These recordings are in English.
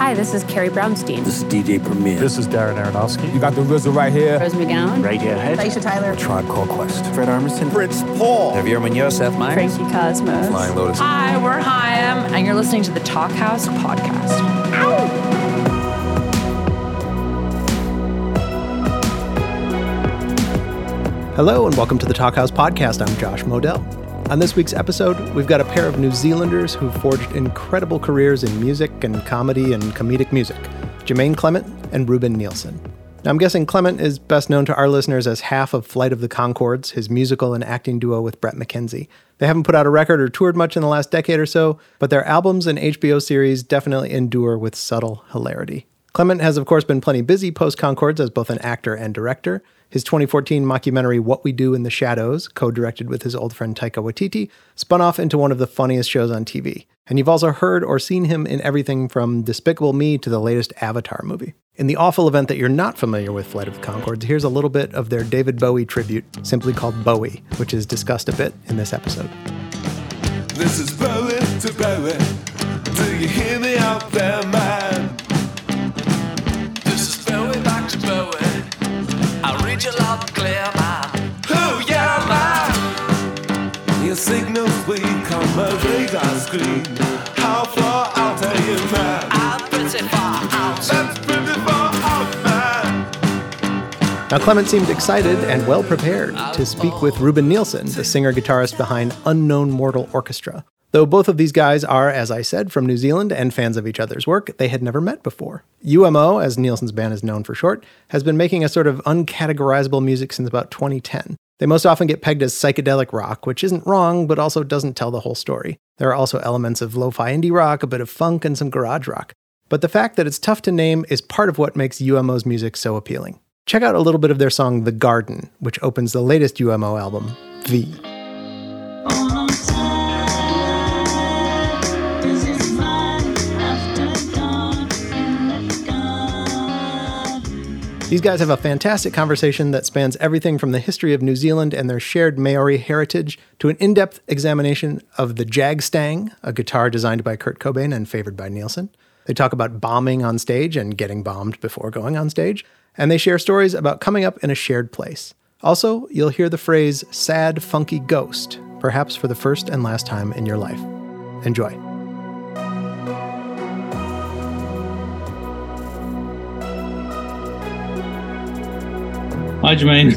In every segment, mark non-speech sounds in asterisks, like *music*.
Hi, this is Carrie Brownstein. This is DJ Premier. This is Darren Aronofsky. You got the RZA right here. Rose McGowan. Radiohead. Aisha Tyler. Tribe Called Quest. Fred Armisen. Fritz Paul. Javier Munoz. Seth Meyers. Frankie Cosmos. Flying Lotus. Hi, we're Haim, and you're listening to the Talkhouse podcast. Ow! Hello, and welcome to the Talkhouse podcast. I'm Josh Modell. On this week's episode, we've got a pair of New Zealanders who've forged incredible careers in music and comedy and comedic music Jemaine Clement and Ruban Nielson. Now, I'm guessing Clement is best known to our listeners as half of Flight of the Conchords, his musical and acting duo with Bret McKenzie. They haven't put out a record or toured much in the last decade or so, but their albums and HBO series definitely endure with subtle hilarity. Clement has, of course, been plenty busy post Conchords as both an actor and director. His 2014 mockumentary What We Do in the Shadows, co directed with his old friend Taika Waititi, spun off into one of the funniest shows on TV. And you've also heard or seen him in everything from Despicable Me to the latest Avatar movie. In the awful event that you're not familiar with Flight of the Conchords, here's a little bit of their David Bowie tribute, simply called Bowie, which is discussed a bit in this episode. This is Bowie to Bowie. Do you hear me out there, Now, Clement seemed excited and well prepared to speak with Ruban Nielson, the singer guitarist behind Unknown Mortal Orchestra. Though both of these guys are, as I said, from New Zealand and fans of each other's work, they had never met before. UMO, as Nielson's band is known for short, has been making a sort of uncategorizable music since about 2010. They most often get pegged as psychedelic rock, which isn't wrong, but also doesn't tell the whole story. There are also elements of lo fi indie rock, a bit of funk, and some garage rock. But the fact that it's tough to name is part of what makes UMO's music so appealing. Check out a little bit of their song The Garden, which opens the latest UMO album, V. These guys have a fantastic conversation that spans everything from the history of New Zealand and their shared Maori heritage to an in depth examination of the Jagstang, a guitar designed by Kurt Cobain and favored by Nielson. They talk about bombing on stage and getting bombed before going on stage, and they share stories about coming up in a shared place. Also, you'll hear the phrase sad, funky ghost, perhaps for the first and last time in your life. Enjoy. Hi, Jemaine.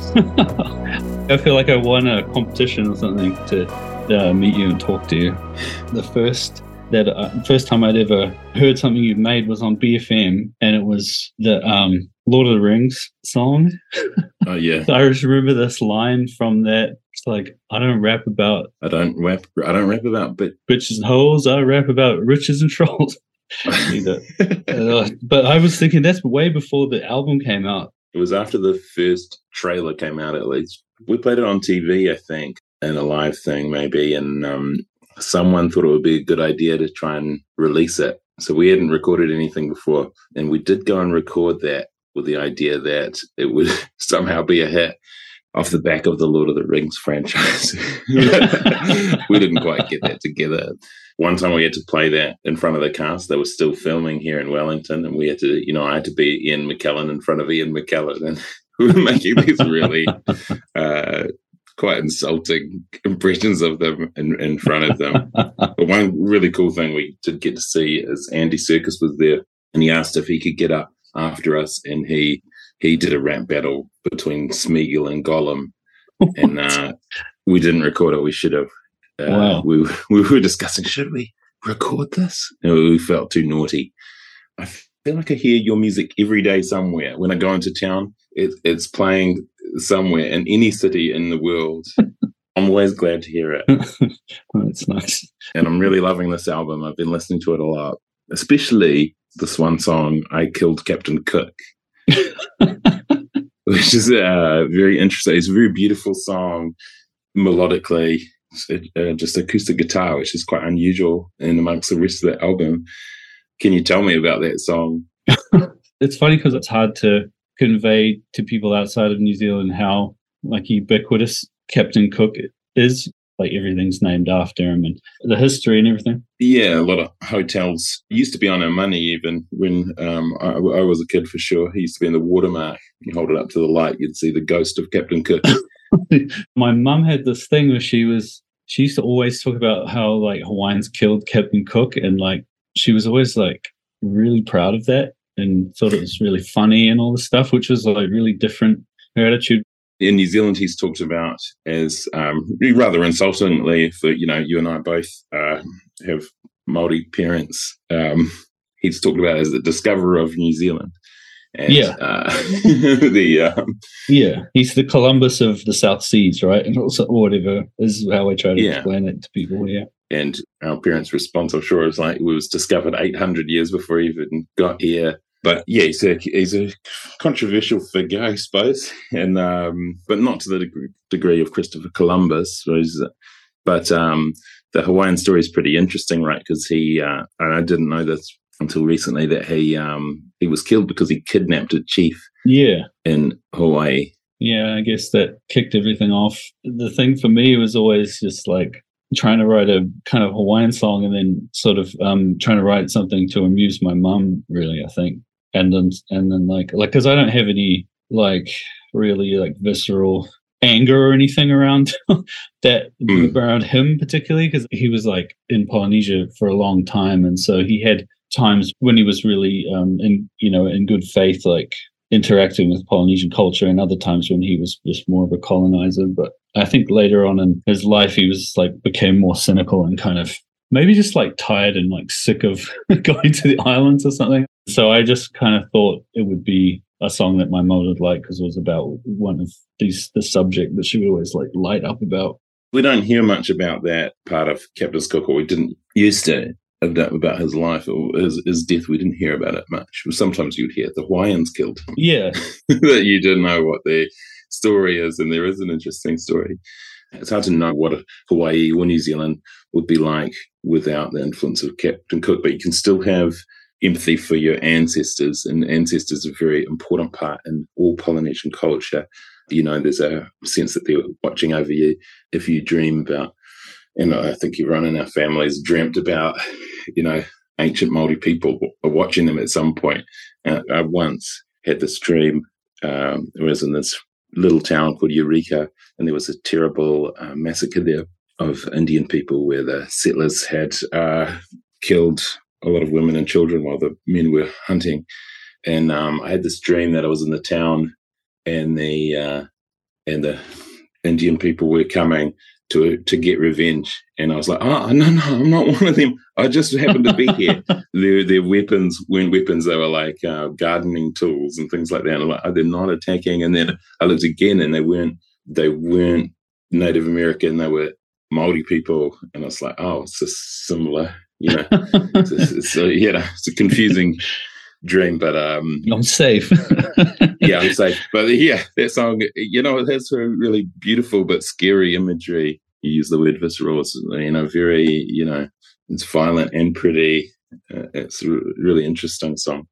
*laughs* I feel like I won a competition or something to uh, meet you and talk to you. The first that uh, first time I'd ever heard something you'd made was on BFM, and it was the um, Lord of the Rings song. *laughs* Oh yeah, so I just remember this line from that. It's like I don't rap about I don't rap I don't rap about but bitches and holes. I rap about riches and trolls. *laughs* uh, but I was thinking that's way before the album came out. It was after the first trailer came out, at least. We played it on TV, I think, and a live thing, maybe. And um, someone thought it would be a good idea to try and release it. So we hadn't recorded anything before. And we did go and record that with the idea that it would *laughs* somehow be a hit off the back of the Lord of the Rings franchise. *laughs* we didn't quite get that together. One time we had to play that in front of the cast. They were still filming here in Wellington, and we had to, you know, I had to be Ian McKellen in front of Ian McKellen, and *laughs* we were making these really uh, quite insulting *laughs* impressions of them in, in front of them. *laughs* but one really cool thing we did get to see is Andy Serkis was there, and he asked if he could get up after us, and he he did a rap battle between Smeagol and Gollum, *laughs* and uh, we didn't record it. We should have. Uh, wow. We we were discussing should we record this? And we felt too naughty. I feel like I hear your music every day somewhere. When I go into town, it, it's playing somewhere in any city in the world. *laughs* I'm always glad to hear it. *laughs* That's nice. And I'm really loving this album. I've been listening to it a lot, especially this one song, I Killed Captain Cook. *laughs* which is uh, very interesting. It's a very beautiful song melodically, uh, just acoustic guitar, which is quite unusual in amongst the rest of the album. Can you tell me about that song? it's funny because it's hard to convey to people outside of New Zealand how like ubiquitous Captain Cook is. like everything's named after him and the history and everything. Yeah, a lot of hotels used to be on our money even when um, I, I was a kid for sure. He used to be in the watermark. You hold it up to the light, you'd see the ghost of Captain Cook. *laughs* *laughs* My mum had this thing where she was she used to always talk about how like Hawaiians killed Captain Cook and like she was always like really proud of that and thought it was really funny and all this stuff, which was like really different her attitude. In New Zealand, he's talked about as um, rather insultingly for you know you and I both uh, have Maori parents. Um, he's talked about as the discoverer of New Zealand. And, Yeah. uh, *laughs* the um, Yeah, he's the Columbus of the South Seas, right? And also or whatever is how I try to Yeah. explain it to people. Yeah, and our parents' response, I'm sure, is like it was discovered 800 years before he even got here. But yeah, he's a he's a controversial figure, I suppose, and um, but not to the degree, degree of Christopher Columbus. But um, the Hawaiian story is pretty interesting, right? Because he uh, and I didn't know this until recently that he um, he was killed because he kidnapped a chief yeah, in Hawaii. yeah. I guess that kicked everything off. The thing for me was always just like trying to write a kind of Hawaiian song and then sort of um trying to write something to amuse my mum. Really, I think, and then and then like like because I don't have any like really like visceral anger or anything around *laughs* that Mm. around him particularly because he was like in Polynesia for a long time and so he had times when he was really um in you know in good faith like interacting with Polynesian culture and other times when he was just more of a colonizer but I think later on in his life he was like became more cynical and kind of maybe just like tired and like sick of *laughs* going to the islands or something so I just kind of thought it would be a song that my mom would like because it was about one of these the subject that she would always like light up about. we don't hear much about that part of Captain Cook, or we didn't used to about, about his life or his, his death. We didn't hear about it much. Sometimes you'd hear the Hawaiians killed him, Yeah, *laughs* that you didn't know what the story is, and there is an interesting story. It's hard to know what Hawaii or New Zealand would be like without the influence of Captain Cook, but you can still have empathy for your ancestors, and ancestors are a very important part in all Polynesian culture. You know, there's a sense that they're watching over you if you dream about, and I think everyone in our families dreamt about, you know, ancient Maori people or watching them at some point. Uh, I once had this dream. Um, it was in this little town called Eureka, and there was a terrible uh, massacre there of Indian people where the settlers had uh, killed a lot of women and children while the men were hunting. And um, I had this dream that I was in the town, and the uh, and the Indian people were coming to to get revenge. And I was like, oh no, no, I'm not one of them. I just happened to be here. *laughs* their their weapons weren't weapons; they were like uh, gardening tools and things like that. And I'm like, oh, they're not attacking. And then I looked again, and they weren't they weren't Native American. They were Maori people. And I was like, oh, it's just similar, you know. *laughs* it's, it's, it's, uh, yeah, it's a confusing dream, but um, I'm safe. *laughs* yeah, I'm safe. But yeah, that song, you know, it has a really beautiful but scary imagery. You use the word visceral, it's, you know, very, you know, it's violent and pretty. Uh, it's a really interesting song.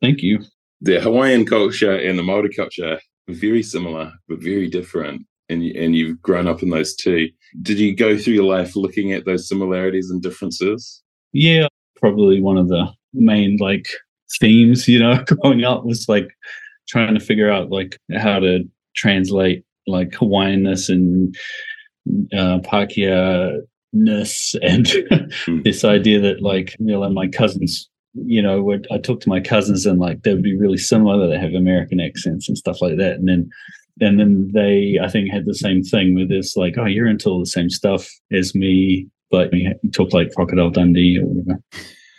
Thank you. The Hawaiian culture and the Maori culture are very similar, but very different. And, you- and you've grown up in those two. Did you go through your life looking at those similarities and differences? Yeah, probably one of the main like themes, you know, *laughs* growing up was like trying to figure out like how to translate like Hawaiianness and uh, Pakeha-ness and this idea that like you know like my cousins you know would I talk to my cousins and like they would be really similar that they have American accents and stuff like that. And then and then they I think had the same thing with this like oh you're into all the same stuff as me but you talk like Crocodile Dundee or whatever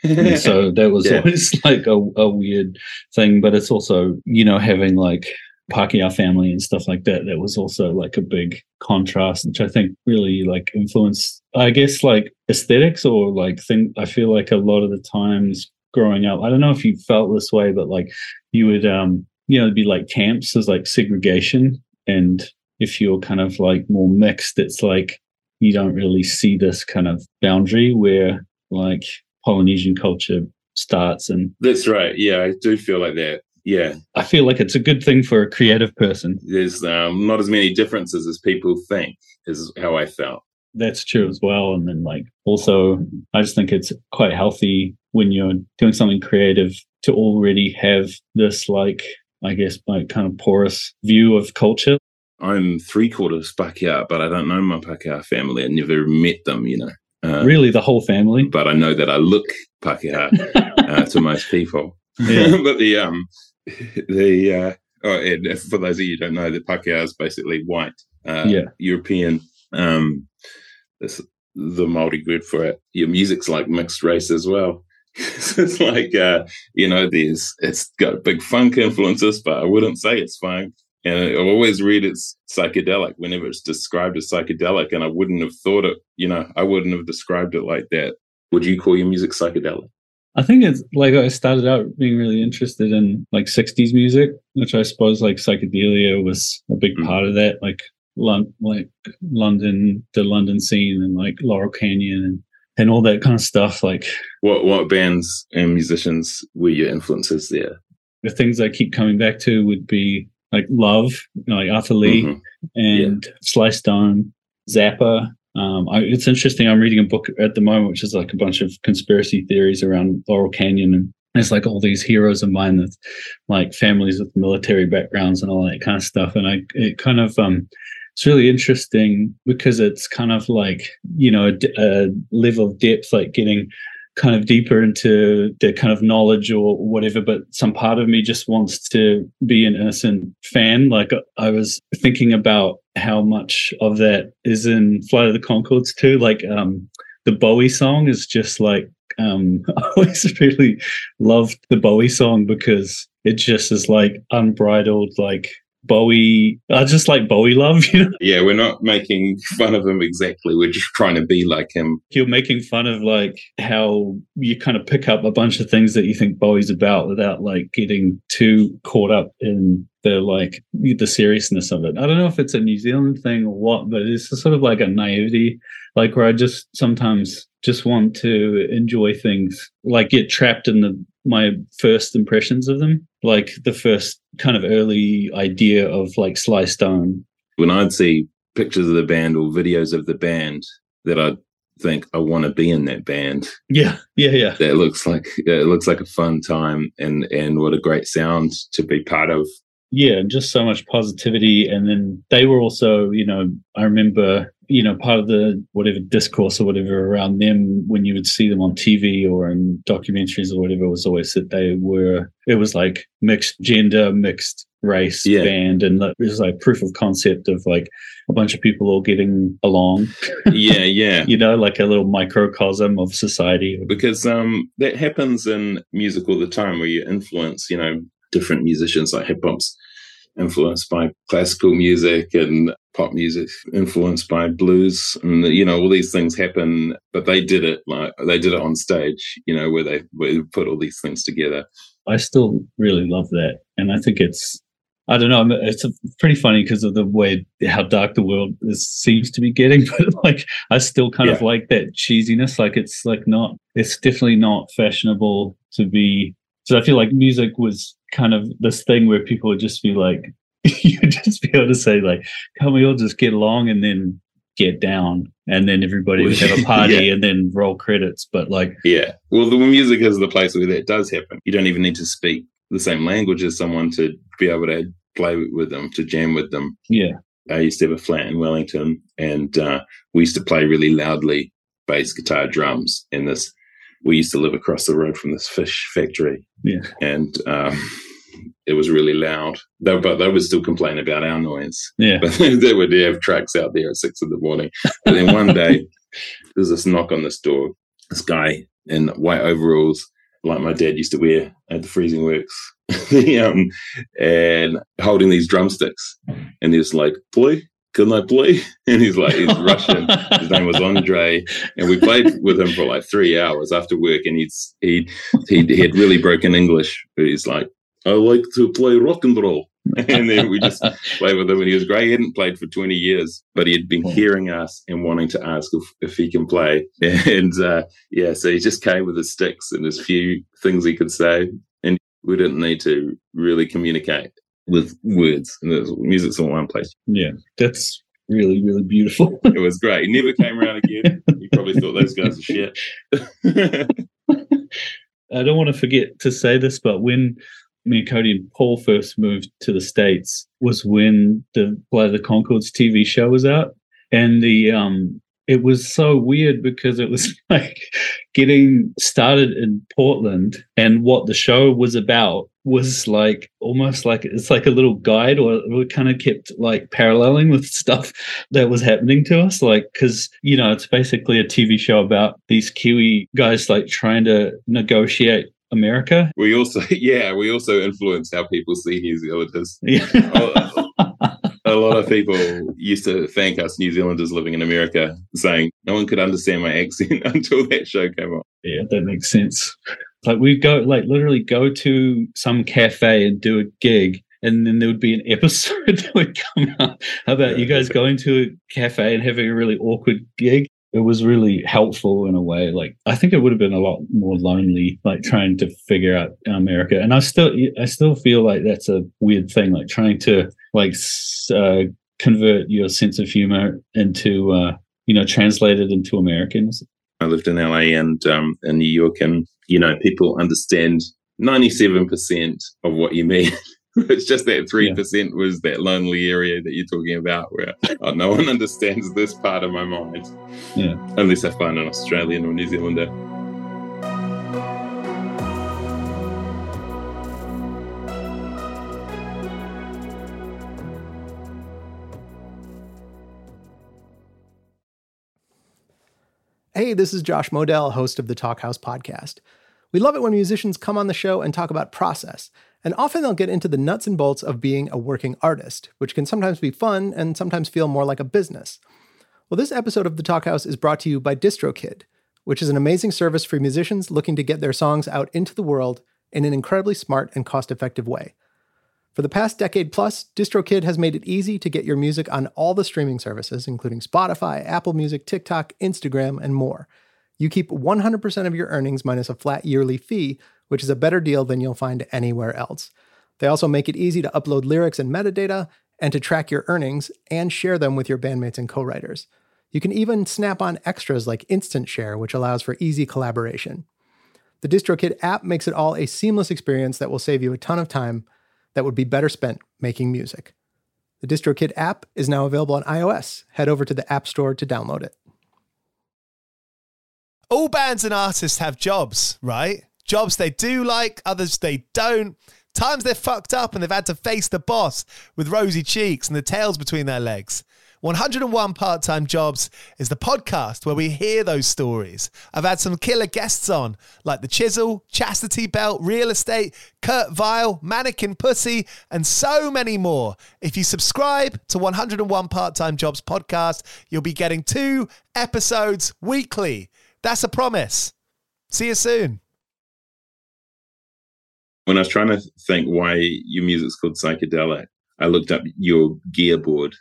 and so *laughs* that was Yeah. always *laughs* like a, a weird thing but it's also you know having like Pākehā family and stuff like that that was also like a big contrast which I think really like influenced I guess like aesthetics or like think I feel like a lot of the times growing up I don't know if you felt this way but like you would um you know it'd be like camps there's like segregation and if you're kind of like more mixed it's like you don't really see this kind of boundary where like Polynesian culture starts and That's right. Yeah, I do feel like that. Yeah, I feel like it's a good thing for a creative person. there's um, not as many differences as people think, is how I felt. that's true as well. And then like also, I just think it's quite healthy when you're doing something creative to already have this like I guess like kind of porous view of culture. I'm three quarters Pakeha, but I don't know my Pakeha family. I never met them, you know. Uh, really, the whole family. But I know that I look Pakeha uh, *laughs* to most people. Yeah. *laughs* but the um the uh oh and for those of you who don't know, the Pakeha is basically white, uh, Yeah. European. Um, this, the Maori word for it. Your music's like mixed race as well. *laughs* so it's like uh, you know, there's it's got big funk influences, but I wouldn't say it's funk. And I always read it's psychedelic whenever it's described as psychedelic, and I wouldn't have thought it. You know, I wouldn't have described it like that. Would you call your music psychedelic? I think it's like I started out being really interested in like 60s music, which I suppose like psychedelia was a big Mm. part of that. Like Lon- like London, the London scene, and like Laurel Canyon, and and all that kind of stuff. Like What what bands and musicians were your influences there? the things I keep coming back to would be like Love, you know, like Arthur Lee, Mhm. and Sly Stone, Zappa. Um, I, it's interesting. I'm reading a book at the moment, which is like a bunch of conspiracy theories around Laurel Canyon, and it's like all these heroes of mine that like families with military backgrounds and all that kind of stuff. And I, it kind of, um, it's really interesting because it's kind of like you know a level of depth, like getting kind of deeper into the kind of knowledge or whatever but some part of me just wants to be an innocent fan. Like i was thinking about how much of that is in flight of the Conchords too. Like um the bowie song is just like um *laughs* i always really loved the bowie song because it just is like unbridled like bowie i just like bowie love *laughs* you know Yeah, we're not making fun of him exactly. We're just trying to be like him. you're making fun of like how you kind of pick up a bunch of things that you think Bowie's about without like getting too caught up in the like the seriousness of it. I don't know if it's a New Zealand thing or what, but it's sort of like a naivety, like where I just sometimes just want to enjoy things, like get trapped in the my first impressions of them, like the first kind of early idea of like Sly Stone. When I'd see pictures of the band or videos of the band, that I'd think I want to be in that band. Yeah, yeah, yeah. That looks like it looks like a fun time, and and what a great sound to be part of. yeah just so much positivity and then they were also you know i remember you know part of the whatever discourse or whatever around them when you would see them on tv or in documentaries or whatever was always that they were it was like mixed gender mixed race Yeah. band and it was like proof of concept of like a bunch of people all getting along Yeah, yeah. *laughs* you know like a little microcosm of society because um that happens in music all the time where you influence you know different musicians like hip hop's influenced by classical music and pop music influenced by blues and you know all these things happen but they did it like they did it on stage you know where they where they put all these things together I still really love that, and I think it's I don't know it's pretty funny because of the way how dark the world is, seems to be getting, *laughs* but like I still kind of like that cheesiness. Like it's like not it's definitely not fashionable to be. So I feel like music was kind of this thing where people would just be like, *laughs* you would just be able to say like, "Can we all just get along?" and then get down, and then everybody would have a *laughs* party, Yeah. and then roll credits. But like, yeah well the music is the place where that does happen you don't even need to speak the same language as someone to be able to play with them to jam with them yeah, I used to have a flat in Wellington, and uh, we used to play really loudly bass guitar, drums. In this, we used to live across the road from this fish factory, Yeah. and um, it was really loud. They, but they would still complain about our noise. yeah, *laughs* But they would have trucks out there at six in the morning. But then one day, *laughs* there's this knock on this door. This guy in white overalls, like my dad used to wear at the freezing works, *laughs* um, and holding these drumsticks. And he's like, "Play, can I play?" And he's like, he's Russian. His name was Andre, and we played with him for like three hours after work. And he's he he, he had really broken English. But he's like, "I like to play rock and roll." *laughs* and then we just played with him, and he was great. He hadn't played for twenty years, but he had been Wow. hearing us and wanting to ask if, if he can play. *laughs* And uh, yeah, so he just came with his sticks and his few things he could say, and we didn't need to really communicate with words. And music's in one place. Yeah, that's really, really beautiful. It was great. He never came around again. He probably thought those guys are shit. *laughs* I don't want to forget to say this, but when me and Cody and Paul first moved to the States was when the Flight of the Conchords TV show was out. And the um it was so weird because it was *laughs* like getting started in Portland and what the show was about was like almost like it's like a little guide or we kind of kept like paralleling with *laughs* stuff that was happening to us like because you know it's basically a tv show about these kiwi guys like trying to negotiate america we also, *laughs* yeah, we also influence how people see New Zealanders. *laughs* yeah A lot of people used to thank us New Zealanders living in America, saying no one could understand my accent *laughs* until that show came on. Yeah, that makes sense. Like we go, like literally go to some cafe and do a gig, and then there would be an episode that would come out about you guys going to a cafe and having a really awkward gig. It was really helpful in a way. Like I think it would have been a lot more lonely, like trying to figure out America. And I still, I still feel like that's a weird thing, like trying to like uh, convert your sense of humor into, uh, you know, translate it into Americans. I lived in LA and um, in New York, and you know, people understand ninety-seven percent of what you mean. *laughs* *laughs* it's just that three percent was that lonely area that you're talking about, where oh, no one *laughs* understands this part of my mind. Yeah. unless I find an Australian or New Zealander. Hey, this is Josh Modell, host of the Talkhouse podcast. We love it when musicians come on the show and talk about process, and often they'll get into the nuts and bolts of being a working artist, which can sometimes be fun and sometimes feel more like a business. Well, this episode of the Talkhouse is brought to you by DistroKid, which is an amazing service for musicians looking to get their songs out into the world in an incredibly smart and cost effective way. For the past decade plus, DistroKid has made it easy to get your music on all the streaming services, including Spotify, Apple Music, TikTok, Instagram, and more. You keep 100% of your earnings minus a flat yearly fee, which is a better deal than you'll find anywhere else. They also make it easy to upload lyrics and metadata and to track your earnings and share them with your bandmates and co writers. You can even snap on extras like Instant Share, which allows for easy collaboration. The DistroKid app makes it all a seamless experience that will save you a ton of time that would be better spent making music. The DistroKid app is now available on iOS. Head over to the App Store to download it. All bands and artists have jobs, right? Jobs they do like, others they don't. Times they're fucked up and they've had to face the boss with rosy cheeks and the tails between their legs. 101 Part Time Jobs is the podcast where we hear those stories. I've had some killer guests on, like The Chisel, Chastity Belt, Real Estate, Kurt Vile, Mannequin Pussy, and so many more. If you subscribe to 101 Part Time Jobs podcast, you'll be getting two episodes weekly. That's a promise. See you soon. When I was trying to think why your music's called psychedelic, I looked up your gear board,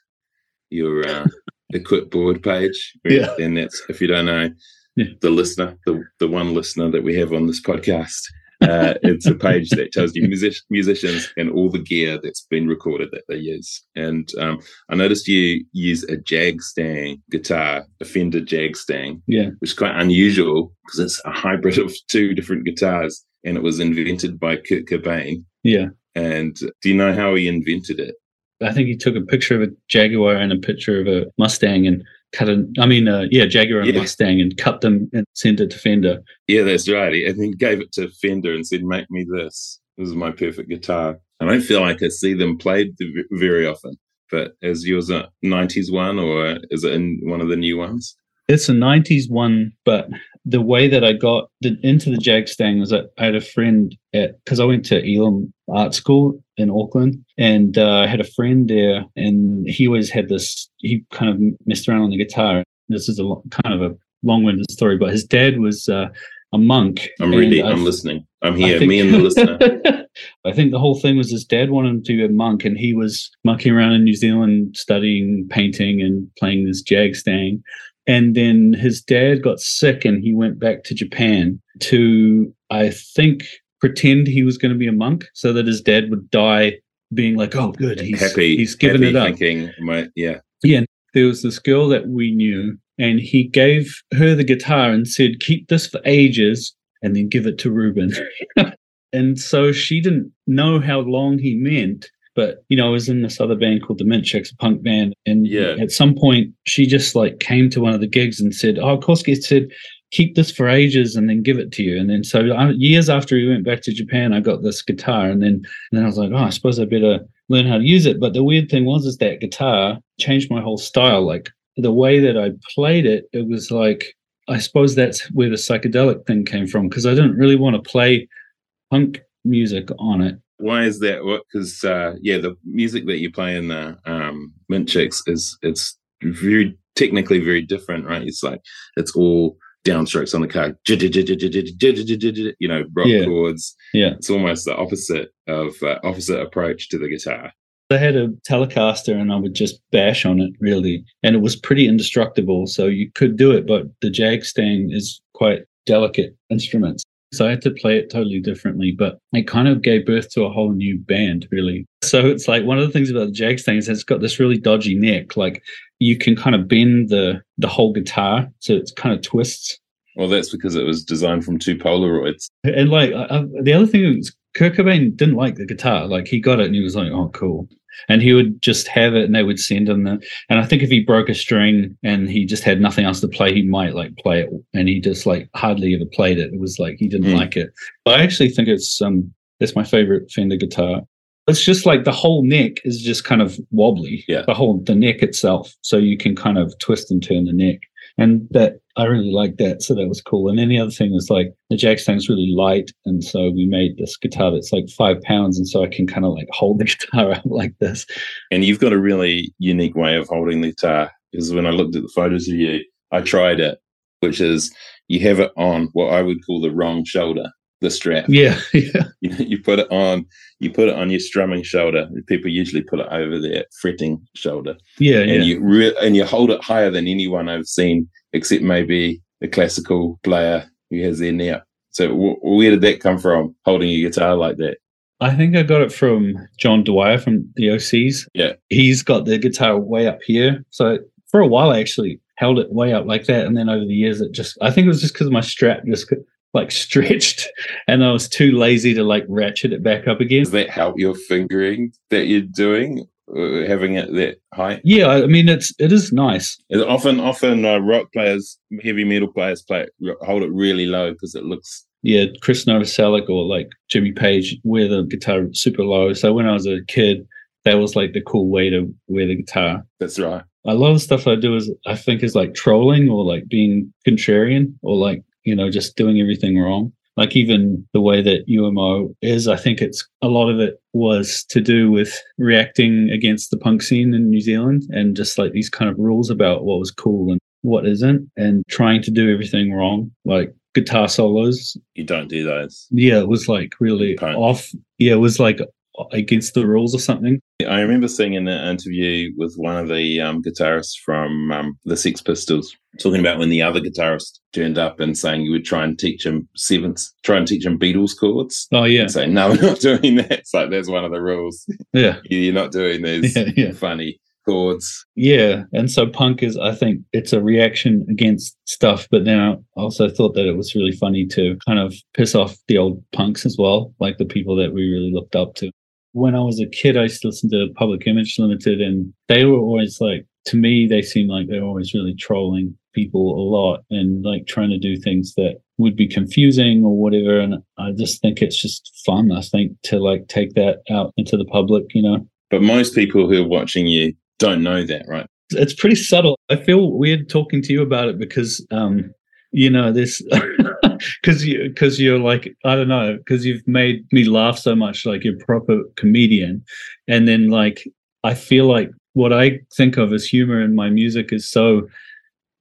your uh, *laughs* Equipboard page. Yeah. And that's, if you don't know, Yeah. the listener, the, the one listener that we have on this podcast, uh, it's a page that tells you music- musicians and all the gear that's been recorded that they use. And um, I noticed you use a Jag Stang guitar, a Fender Jag Stang, Yeah. which is quite unusual because it's a hybrid of two different guitars. And it was invented by Kurt Cobain. Yeah. And do you know how he invented it? I think he took a picture of a Jaguar and a picture of a Mustang and cut an, I mean, uh, yeah, Jaguar and Yeah. Mustang and cut them and sent it to Fender. Yeah, that's right. And then gave it to Fender and said, "Make me this. This is my perfect guitar." I don't feel like I see them played very often. But is yours a '90s one, or is it in one of the new ones? It's a 90s one, but the way that I got the, into the Jag Stang was that I had a friend at, because I went to Elam Art School in Auckland, and uh, I had a friend there, and he always had this, he kind of messed around on the guitar. This is a lo- kind of a long winded story, but his dad was uh, a monk. I'm and I I'm listening. I'm here. think- Me and the *laughs* listener. I think the whole thing was his dad wanted him to be a monk, and he was monkeying around in New Zealand studying painting and playing this jag stang. And then his dad got sick, and he went back to Japan to, I think, pretend he was going to be a monk, so that his dad would die being like, "Oh, good, he's happy. he's given happy it up." Thinking, my, yeah. there was this girl that we knew, and he gave her the guitar and said, "Keep this for ages, and then give it to Ruban." *laughs* and so she didn't know how long he meant. But you know, I was in this other band called the Mint Chicks, a punk band, and Yeah. at some point she just like came to one of the gigs and said, "Oh, Koski said." Keep this for ages and then give it to you. And then, so uh, years after we went back to Japan, I got this guitar. And then, and then I was like, oh, I suppose I better learn how to use it. But the weird thing was, is that guitar changed my whole style. Like the way that I played it, it was like I suppose that's where the psychedelic thing came from because I didn't really want to play punk music on it. Why is that? What? Because uh, yeah, the music that you play in the um, Mint Chicks is it's very technically very different, right? It's like it's all downstrokes on the card, you know, rock Yeah. chords. Yeah. It's almost the opposite of uh, opposite approach to the guitar. I had a Telecaster and I would just bash on it really, and it was pretty indestructible. So you could do it, but the Jag Stang is quite delicate instruments. So I had to play it totally differently, but it kind of gave birth to a whole new band, really. So it's like one of the things about the Jag Stang is it's got this really dodgy neck. Like you can kind of bend the the whole guitar, so it kind of twists. Well, that's because it was designed from two Polaroids. And like I, I, the other thing is, Kurt Cobain didn't like the guitar. Like he got it and he was like, "Oh, cool." And he would just have it, and they would send him the. And I think if he broke a string and he just had nothing else to play, he might like play it. And he just like hardly ever played it. It was like he didn't Hmm. like it. But I actually think it's um it's my favorite Fender guitar. It's just like the whole neck is just kind of wobbly. Yeah. The whole the neck itself, so you can kind of twist and turn the neck and that I really liked that, so that was cool. And then the other thing was like the Jag Stang's really light, and so we made this guitar that's like five pounds, and so I can kind of like hold the *laughs* guitar up like this. And you've got a really unique way of holding the guitar. Because when I looked at the photos of you, I tried it, which is you have it on what I would call the wrong shoulder, the strap. Yeah, *laughs* yeah, You, you put it on, you put it on your strumming shoulder. People usually put it over their fretting shoulder, yeah, and yeah. you re- and you hold it higher than anyone I've seen, except maybe the classical player who has their up. So w- where did that come from? Holding a guitar like that? I think I got it from John Dwyer from the OCs. Yeah. he's got the guitar way up here, so for a while I actually held it way up like that, and then over the years it just I think it was just because my strap just like stretched, and I was too lazy to like ratchet it back up again. Does that help your fingering that you're doing, uh, having it that height? Yeah, I mean it's it is nice. Often, often uh, rock players, heavy metal players, play it, hold it really low because it looks. Yeah, Chris Novoselic or like Jimmy Page wear the guitar super low. So when I was a kid, that was like the cool way to wear the guitar. That's right. A lot of stuff I do is I think is like trolling or like being contrarian or like, you know, just doing everything wrong. Like even the way that UMO is, I think it's a lot of it was to do with reacting against the punk scene in New Zealand and just like these kind of rules about what was cool and what isn't and trying to do everything wrong. Like guitar solos You don't do those. yeah, it was like really off. Yeah, it was like against the rules or something. I remember seeing in an interview with one of the um, guitarists from um, the Sex Pistols talking about when the other guitarist turned up and saying you would try and teach him sevenths, try and teach him Beatles chords. Oh yeah, And say, no, we're not *laughs* doing that. It's like, that's one of the rules. yeah, *laughs* You're not doing these *laughs* Yeah, yeah. funny chords. yeah. And so punk is, I think, it's a reaction against stuff. But then I also thought that it was really funny to kind of piss off the old punks as well, like the people that we really looked up to. When I was a kid, I used to listen to Public Image Limited, and they were always like, to me, they seemed like they were always really trolling people a lot and like trying to do things that would be confusing or whatever. And I just think it's just fun, I think, to like take that out into the public, you know? But most people who are watching you don't know that, right? It's pretty subtle. I feel weird talking to you about it because, um, you know, this, *laughs* *laughs* because you, because you're like, I don't know, because you've made me laugh so much, like you're a proper comedian. And then, like, I feel like what I think of as humor in my music is so,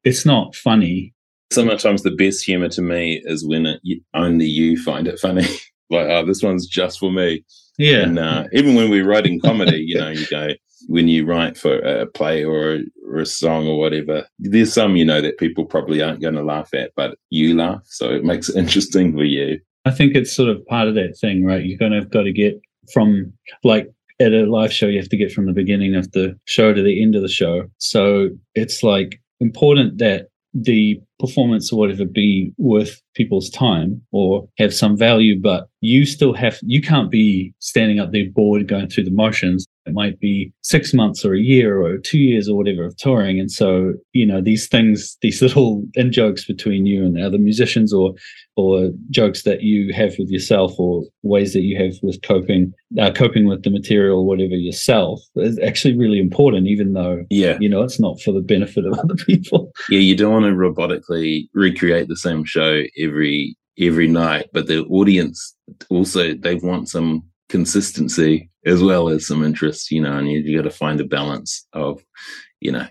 it's not funny. Sometimes the best humor to me is when it, only you find it funny. *laughs* like, oh, this one's just for me. Yeah. And uh, even when we're writing comedy, you know, you go when you write for a play or a, or a song or whatever. There's some you know that people probably aren't going to laugh at, but you laugh, so it makes it *laughs* interesting for you. I think it's sort of part of that thing, right? You're kind of got to get from like at a live show, you have to get from the beginning of the show to the end of the show. So it's like important that the performance or whatever be worth people's time or have some value, but you still have, you can't be standing up there bored going through the motions. It might be six months or a year or two years or whatever of touring. And so, you know, these things, these little in jokes between you and the other musicians or, or jokes that you have with yourself or ways that you have with coping, uh, coping with the material whatever yourself is actually really important, even though, Yeah. you know, it's not for the benefit of *laughs* other people. Yeah, you don't want to robotically recreate the same show every every night, but the audience also they want some consistency as well as some interest, you know, and you, you got to find a balance of, you know,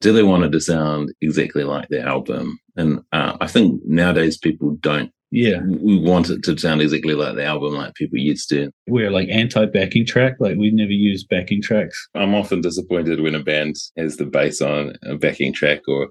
do they want it to sound exactly like their album? And uh, I think nowadays people don't Yeah. we want it to sound exactly like the album like people used to. We're like anti backing track. Like we never use backing tracks. I'm often disappointed when a band has the bass on a backing track or,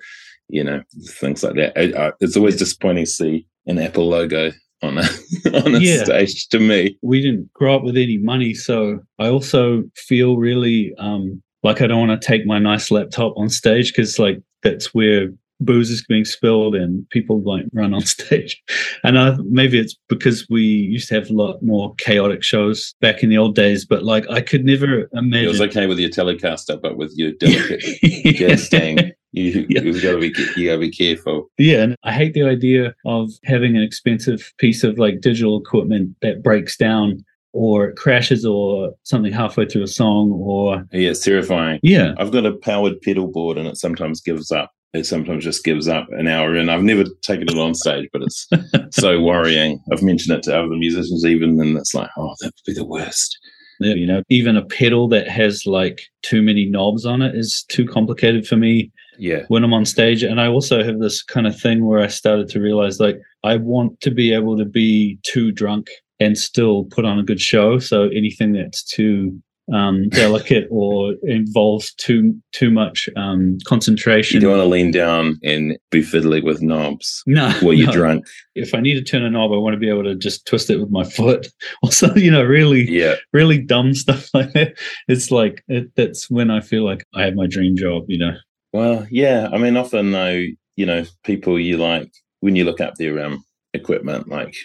you know, things like that. I, I, it's always disappointing to see an Apple logo on a *laughs* on a Yeah. stage to me. we didn't grow up with any money so i also feel really um like i don't want to take my nice laptop on stage because like that's where booze is being spilled and people like run on *laughs* stage and I, maybe it's because we used to have a lot more chaotic shows back in the old days but like i could never imagine It was okay with your Telecaster, but with your *laughs* delicate stang, you *laughs* Yeah. you gotta be you gotta be careful. Yeah, and I hate the idea of having an expensive piece of like digital equipment that breaks down or crashes or something halfway through a song or Yeah, it's terrifying. yeah. I've got a powered pedal board and it sometimes gives up. It sometimes just gives up an hour in. I've never taken it on stage, but it's *laughs* so worrying. I've mentioned it to other musicians even, and it's like, oh, that would be the worst. Yeah, you know, even a pedal that has like too many knobs on it is too complicated for me Yeah. when I'm on stage. And I also have this kind of thing where I started to realize like I want to be able to be too drunk and still put on a good show. So anything that's too um, *laughs* delicate or involves too too much um, You concentration. don't want to lean down and be fiddly with knobs no, while you're no. drunk. If I need to turn a knob, I want to be able to just twist it with my foot, *laughs* or so you know, really, Yeah. really dumb stuff like that. It's like it, that's when I feel like I have my dream job. You know, Well, yeah. I mean, often though, you know, people you like when you look up their um equipment, like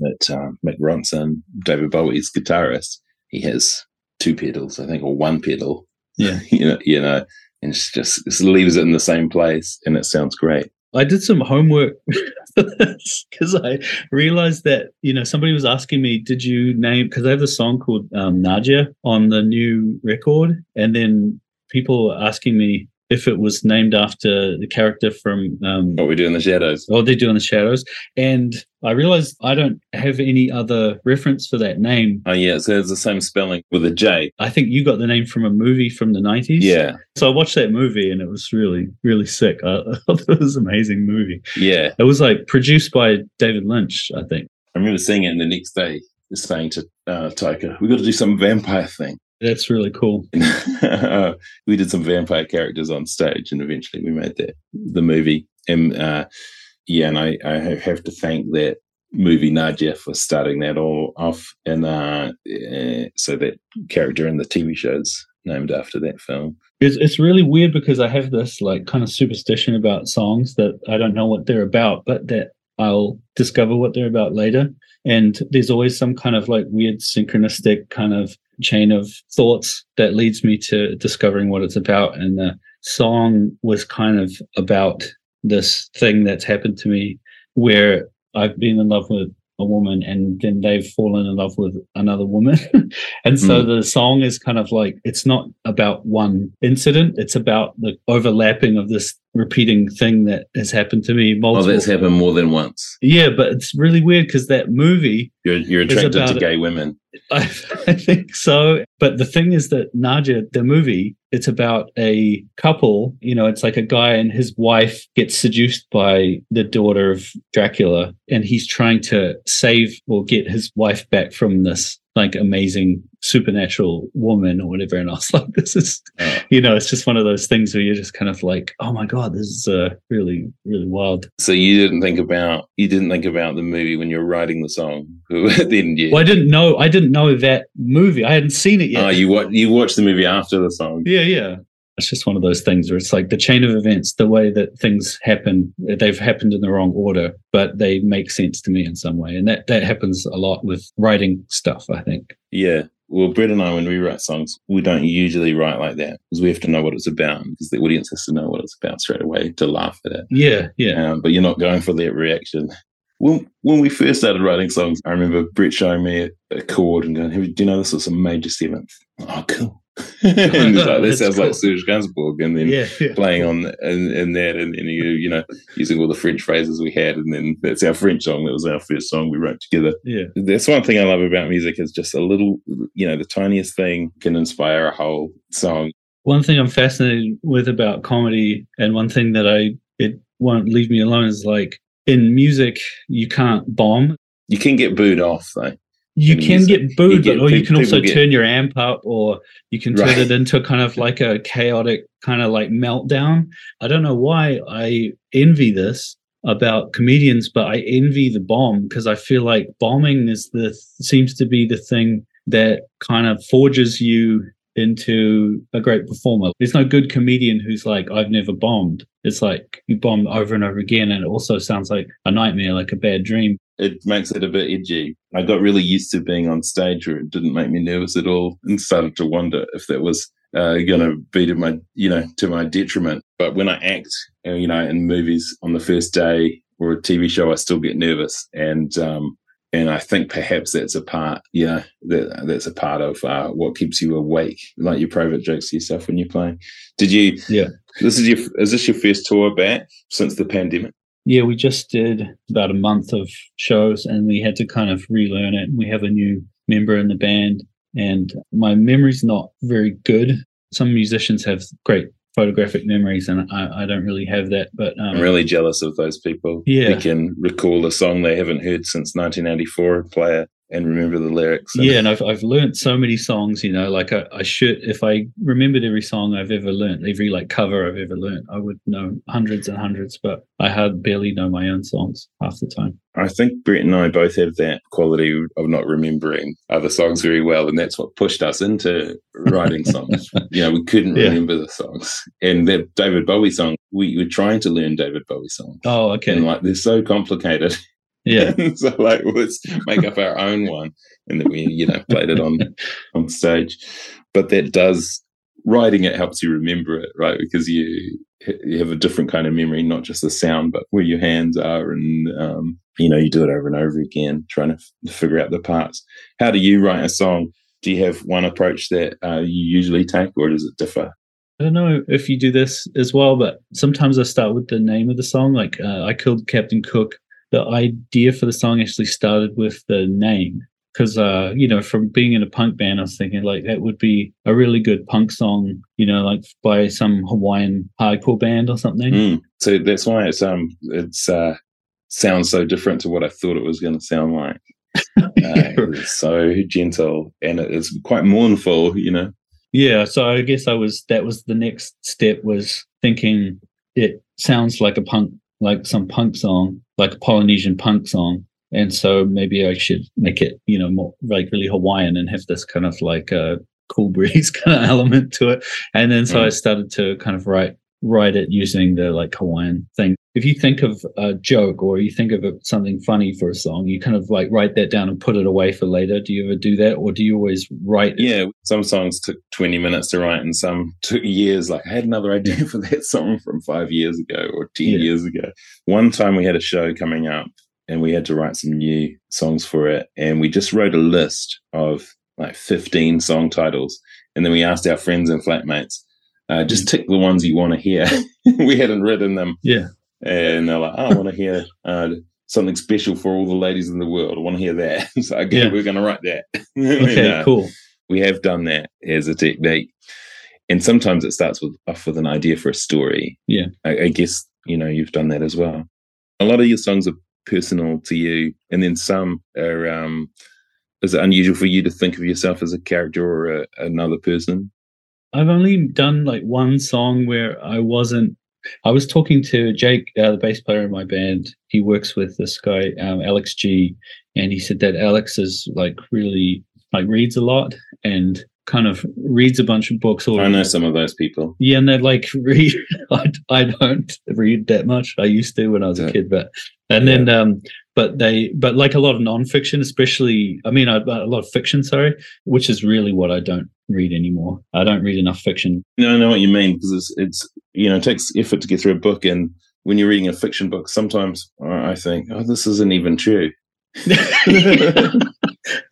it um, Mick Ronson, David Bowie's guitarist, he has two pedals, I think, or one pedal. Yeah. *laughs* you know, you know, and it's just it leaves it in the same place, and it sounds great. I did some homework *laughs* because I realized that you know somebody was asking me, "Did you name?" Because I have a song called um, Nadja on the new record, and then people were asking me if it was named after the character from um, What we do in the shadows. what they do in the shadows, and I realized I don't have any other reference for that name. Oh yeah, so it's the same spelling with a J. I think you got the name from a movie from the nineties. Yeah, So I watched that movie and it was really, really sick. I, *laughs* I thought it was an amazing movie. yeah. It was like produced by David Lynch, I think. I remember seeing it, and the next day, just saying to uh, Taika, "We got to do some vampire thing." That's really cool. *laughs* we did some vampire characters on stage, and eventually we made that the movie. And uh, yeah, and I, I have to thank that movie Nadja for starting that all off, and uh, eh, so that character in the TV shows named after that film. It's it's really weird because I have this like kind of superstition about songs that I don't know what they're about, but that I'll discover what they're about later. And there's always some kind of like weird synchronistic kind of chain of thoughts that leads me to discovering what it's about. And the song was kind of about this thing that's happened to me where I've been in love with a woman and then they've fallen in love with another woman. *laughs* and so hmm. the song is kind of like it's not about one incident, it's about the overlapping of this repeating thing that has happened to me oh, multiple. Oh, that's happened more than once. Yeah, but it's really weird because that movie You're you're attracted to gay women. *laughs* I, I think so. But the thing is that Nadja, the movie, it's about a couple. You know, it's like a guy and his wife gets seduced by the daughter of Dracula, and he's trying to save or get his wife back from this like amazing supernatural woman or whatever. And I was *laughs* like, this is, you know, it's just one of those things where you're just kind of like, oh my god, this is uh, really really wild. So you didn't think about you didn't think about the movie when you were writing the song, *laughs* didn't you? Well, I didn't know I didn't know that movie. I hadn't seen it yet. Oh, you wa- you watched the movie after the song. Yeah, yeah. It's just one of those things where it's like the chain of events, the way that things happen, they've happened in the wrong order, but they make sense to me in some way. And that, that happens a lot with writing stuff, I think. Yeah. Well, Bret and I, when we write songs, we don't usually write like that because we have to know what it's about because the audience has to know what it's about straight away to laugh at it. Yeah, yeah. Um, but you're not going for that reaction. When, when we first started writing songs, I remember Bret showing me a, a chord and going, hey, Do you know this was a major seventh? Oh, cool. *laughs* and uh, *laughs* it's like, that sounds cool. like Serge Gainsbourg. And then Yeah, yeah. playing on in, in that and, and you you know using all the French phrases we had and then that's our French song that was our first song we wrote together Yeah. that's one thing I love about music is just a little you know the tiniest thing can inspire a whole song One thing I'm fascinated with about comedy, and one thing that I it won't leave me alone is like in music, you can't bomb. you can get booed off though You in can get booed, get- but, or you can also get- turn your amp up, or you can turn Right. it into kind of like a chaotic kind of like meltdown. I don't know why I envy this about comedians, but I envy the bomb because I feel like bombing is the seems to be the thing that kind of forges you into a great performer. There's no good comedian who's like, I've never bombed. It's like you bomb over and over again, and it also sounds like a nightmare, like a bad dream. It makes it a bit edgy. I got really used to being on stage where it didn't make me nervous at all and started to wonder if that was uh, going to be to my you know to my detriment. But when I act uh, you know in movies on the first day or a TV show I still get nervous. And um and I think perhaps that's a part yeah that that's a part of uh, what keeps you awake like your private jokes to yourself when you're playing. Did you Yeah. this is your is this your first tour back since the pandemic Yeah, we just did about a month of shows and we had to kind of relearn it. And we have a new member in the band and my memory's not very good. Some musicians have great photographic memories and I, I don't really have that. But um, I'm really jealous of those people Yeah. who can recall a song they haven't heard since 1984 and play it and remember the lyrics. And yeah, and I've I've learned so many songs, you know, like I, I should if I remembered every song I've ever learned, every like cover I've ever learned, I would know hundreds and hundreds, but I had barely know my own songs half the time. I think Bret and I both have that quality of not remembering other songs very well, and that's what pushed us into writing *laughs* songs. you know, we couldn't Yeah. remember the songs. And that David Bowie song, we were trying to learn David Bowie songs. Oh, okay. And like they're so complicated. Yeah. *laughs* so like let's make up our own one and then we you know played it on *laughs* on stage but that does writing it helps you remember it right because you you have a different kind of memory not just the sound but where your hands are and um, you know you do it over and over again trying to f- figure out the parts how do you write a song do you have one approach that uh, you usually take or does it differ I don't know if you do this as well, but sometimes I start with the name of the song. Like uh, I killed Captain Cook. The idea for the song actually started with the name because, uh, you know, from being in a punk band, I was thinking like that would be a really good punk song, you know, like by some Hawaiian hardcore band or something. Mm. so that's why it's um it's uh sounds so different to what i thought it was going to sound like *laughs* uh, it's so gentle and it is quite mournful you know Yeah, so I guess I was that was the next step was thinking it sounds like a punk like some punk song, like a Polynesian punk song. And so maybe I should make it, you know, more like really Hawaiian and have this kind of like a cool breeze *laughs* kind of element to it. And then so I started to kind of write write it using the like Hawaiian thing. If you think of a joke or you think of something funny for a song, you kind of like write that down and put it away for later. Do you ever do that, or do you always write? it? yeah some songs took 20 minutes to write and some *laughs* took years like i had another idea for that song from five years ago or 10 Yeah. years ago one time we had a show coming up and we had to write some new songs for it and we just wrote a list of like 15 song titles and then we asked our friends and flatmates uh, just tick the ones you want to hear *laughs* we hadn't written them Yeah. and they're like, oh, I want to hear uh, something special for all the ladies in the world. I want to hear that. *laughs* so okay, Yeah. we're going to write that. *laughs* Okay, And, uh, cool. We have done that as a technique, and sometimes it starts with off with an idea for a story. Yeah. I, I guess you know you've done that as well. A lot of your songs are personal to you, and then some are um, Is it unusual for you to think of yourself as a character or a, another person? I've only done like one song where I wasn't. I was talking to Jake, uh, the bass player in my band. He works with this guy, um, Alex G, and he said that Alex is like really like reads a lot and kind of reads a bunch of books. Or I know some of those people. Yeah, and they're like *laughs* read. I, I don't read that much. I used to when I was a kid, but and then um, but they but like a lot of nonfiction, especially. I mean, a lot of fiction. Sorry, which is really what I don't read anymore. I don't read enough fiction. No, I know what you mean because it's it's you know it takes effort to get through a book, and when you're reading a fiction book, sometimes I think, oh, this isn't even true. *laughs* *laughs*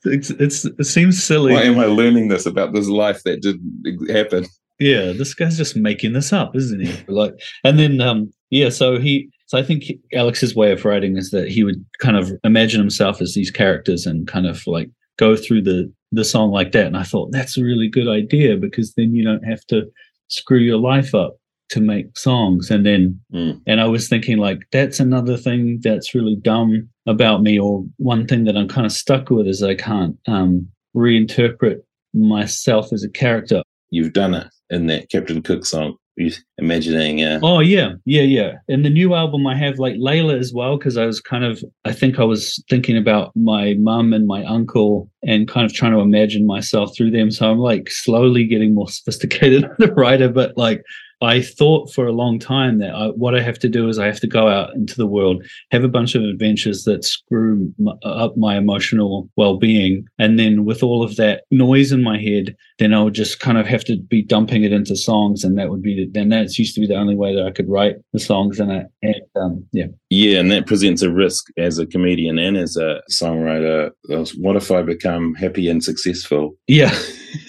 it's, it's it seems silly. Why am I learning this about this life that didn't happen? Yeah, this guy's just making this up, isn't he? *laughs* Like, and then um, yeah, so he, so I think Alex's way of writing is that he would kind of imagine himself as these characters and kind of like go through the the song like that. And I thought that's a really good idea because then you don't have to screw your life up to make songs. And then, Mm. and I was thinking like that's another thing that's really dumb about me, or one thing that I'm kind of stuck with is I can't um reinterpret myself as a character You've done it in that Captain Cook song. You imagining, uh, Oh yeah, yeah, yeah. And the new album I have like Layla as well because I was kind of I think I was thinking about my mum and my uncle and kind of trying to imagine myself through them. So I'm like slowly getting more sophisticated *laughs* as a writer, but like I thought for a long time that I, what I have to do is I have to go out into the world, have a bunch of adventures that screw m- up my emotional well-being, and then with all of that noise in my head, then I would just kind of have to be dumping it into songs, and that would be the, then that's used to be the only way that I could write the songs, and I and um, yeah, yeah, and that presents a risk as a comedian and as a songwriter. What if I become happy and successful? yeah. *laughs*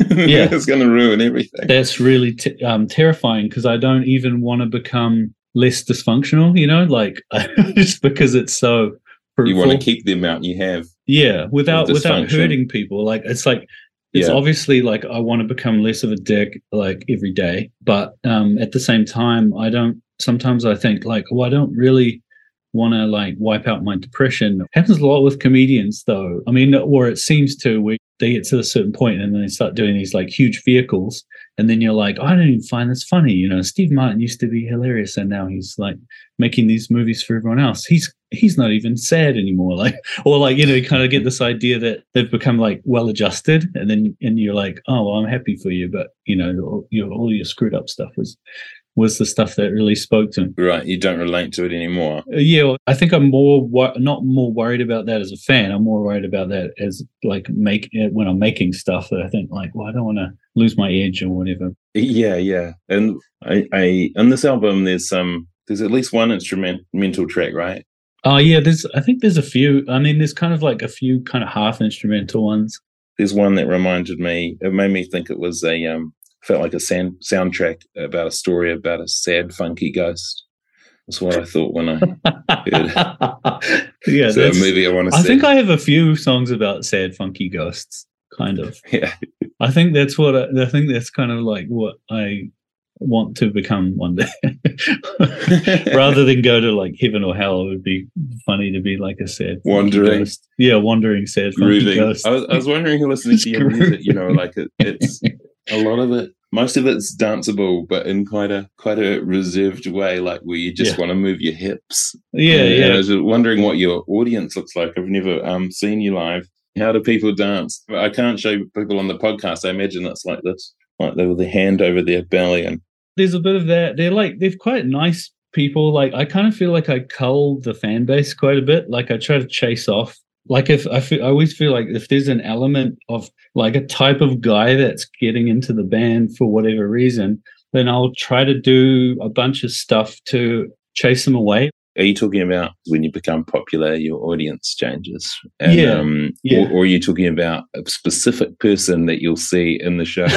Yeah. it's going to ruin everything. that's really t- um, terrifying because I don't even want to become less dysfunctional, you know, like *laughs* just because it's so you want to keep the amount you have. yeah, without without hurting people. Like it's like it's Yeah. obviously like I want to become less of a dick like every day, but um at the same time I don't sometimes I think like, oh, I don't really want to like wipe out my depression. happens a lot with comedians though. I mean, or it seems to where they get to a certain point and then they start doing these like huge vehicles and then you're like, oh, I don't even find this funny. You know, Steve Martin used to be hilarious and now he's like making these movies for everyone else. He's he's not even sad anymore. Like or like, you know, you kind of get this idea that they've become like well adjusted and then and you're like, oh well, I'm happy for you. But you know, all your all your screwed up stuff was was the stuff that really spoke to him. Right, you don't relate to it anymore. Uh, Yeah, well, I think I'm more wor- not more worried about that as a fan. I'm more worried about that as like make uh, when I'm making stuff that I think like, well, I don't want to lose my edge or whatever. Yeah, yeah. And I, I on this album, there's some, there's at least one instrumental track, right? Oh yeah, there's I think there's a few. I mean, there's kind of like a few kind of half instrumental ones. There's one that reminded me. It made me think it was a um, felt like a sound, soundtrack about a story about a sad, funky ghost. That's what I thought when I. *laughs* yeah, it's a movie I want to I see. think I have a few songs about sad, funky ghosts. Kind of. *laughs* yeah, I think that's what I, I think that's kind of like what I want to become one day. *laughs* Rather than go to like heaven or hell, it would be funny to be like a sad Wandering. ghost. Yeah, wandering sad funky grooving. ghost. I was, I was wondering who listening to your *laughs* music. You know, like it, it's a lot of it. Most of it's danceable, but in quite a quite a reserved way, like where you just Yeah. want to move your hips. yeah, And- and I yeah. was just wondering what your audience looks like. I've never um seen you live. How do people dance? I can't show people on the podcast. I imagine that's like this, like they with their hand over their belly and There's a bit of that. They're like they're quite nice people. Like I kind of feel like I cull the fan base quite a bit. Like I try to chase off. Like if I feel, I always feel like if there's an element of like a type of guy that's getting into the band for whatever reason, then I'll try to do a bunch of stuff to chase them away. Are you talking about when you become popular, your audience changes? And, Yeah, Um, yeah. Or, or are you talking about a specific person that you'll see in the show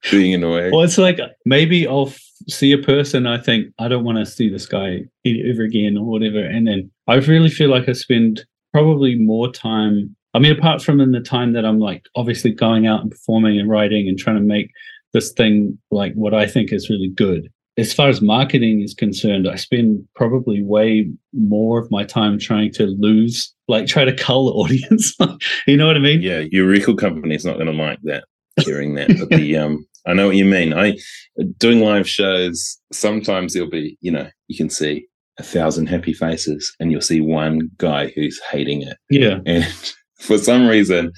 *laughs* being annoying? well, it's like maybe I'll see a person. I think I don't want to see this guy ever again or whatever, and then I really feel like I spend probably more time. I mean, apart from in the time that I'm like obviously going out and performing and writing and trying to make this thing like what I think is really good. As far as marketing is concerned, I spend probably way more of my time trying to lose like try to cull the *laughs* audience. you know what I mean? Yeah, your record company is not going to like that, hearing that. But the *laughs* um, I know what you mean. I doing live shows. Sometimes there'll be, you know, you can see a thousand happy faces, and you'll see one guy who's hating it. Yeah. And *laughs* for some reason,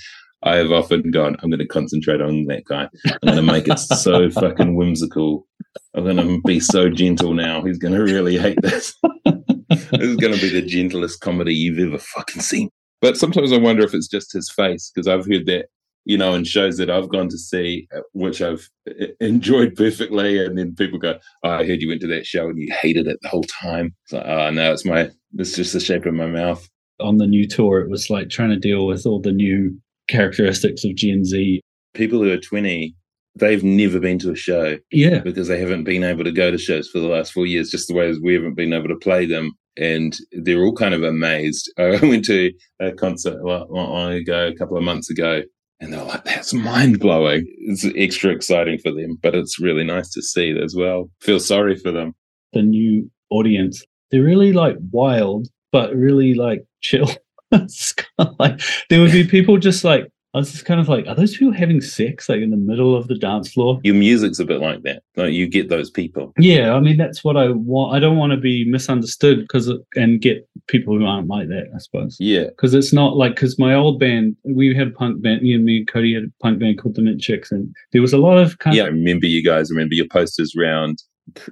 I have often gone, I'm going to concentrate on that guy. I'm going to make it so *laughs* fucking whimsical. I'm going to be so gentle now. He's going to really hate this. *laughs* this is going to be the gentlest comedy you've ever fucking seen. But sometimes I wonder if it's just his face because I've heard that, you know, in shows that I've gone to see, uh, which I've uh, enjoyed perfectly. And then people go, oh, I heard you went to that show and you hated it the whole time. It's like, oh, no, it's my, it's just the shape of my mouth. On the new tour, it was like trying to deal with all the new characteristics of Gen Z. People who are 20, they've never been to a show Yeah. because they haven't been able to go to shows for the last four years, just the way as we haven't been able to play them. And they're all kind of amazed. *laughs* I went to a concert a lot- long ago, a couple of months ago, and they're like, that's mind blowing. It's extra exciting for them, but it's really nice to see as well. Feel sorry for them. The new audience, they're really like wild, but really like chill. *laughs* *laughs* kind of like there would be people just like, I was just kind of like, are those people having sex like in the middle of the dance floor? Your music's a bit like that. Like you get those people. Yeah, I mean that's what I want. I don't want to be misunderstood because and get people who aren't like that. I suppose Yeah. because it's not like because my old band we had a punk band. Me and me and Kody had a punk band called the Mint Chicks, and there was a lot of kind Yeah. I remember you guys, remember your posters round.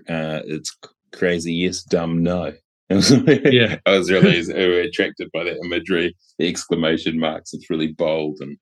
Uh, it's crazy. Yes. Dumb. No. Yeah. *laughs* I was really *laughs* attracted by that imagery, the exclamation marks. It's really bold. And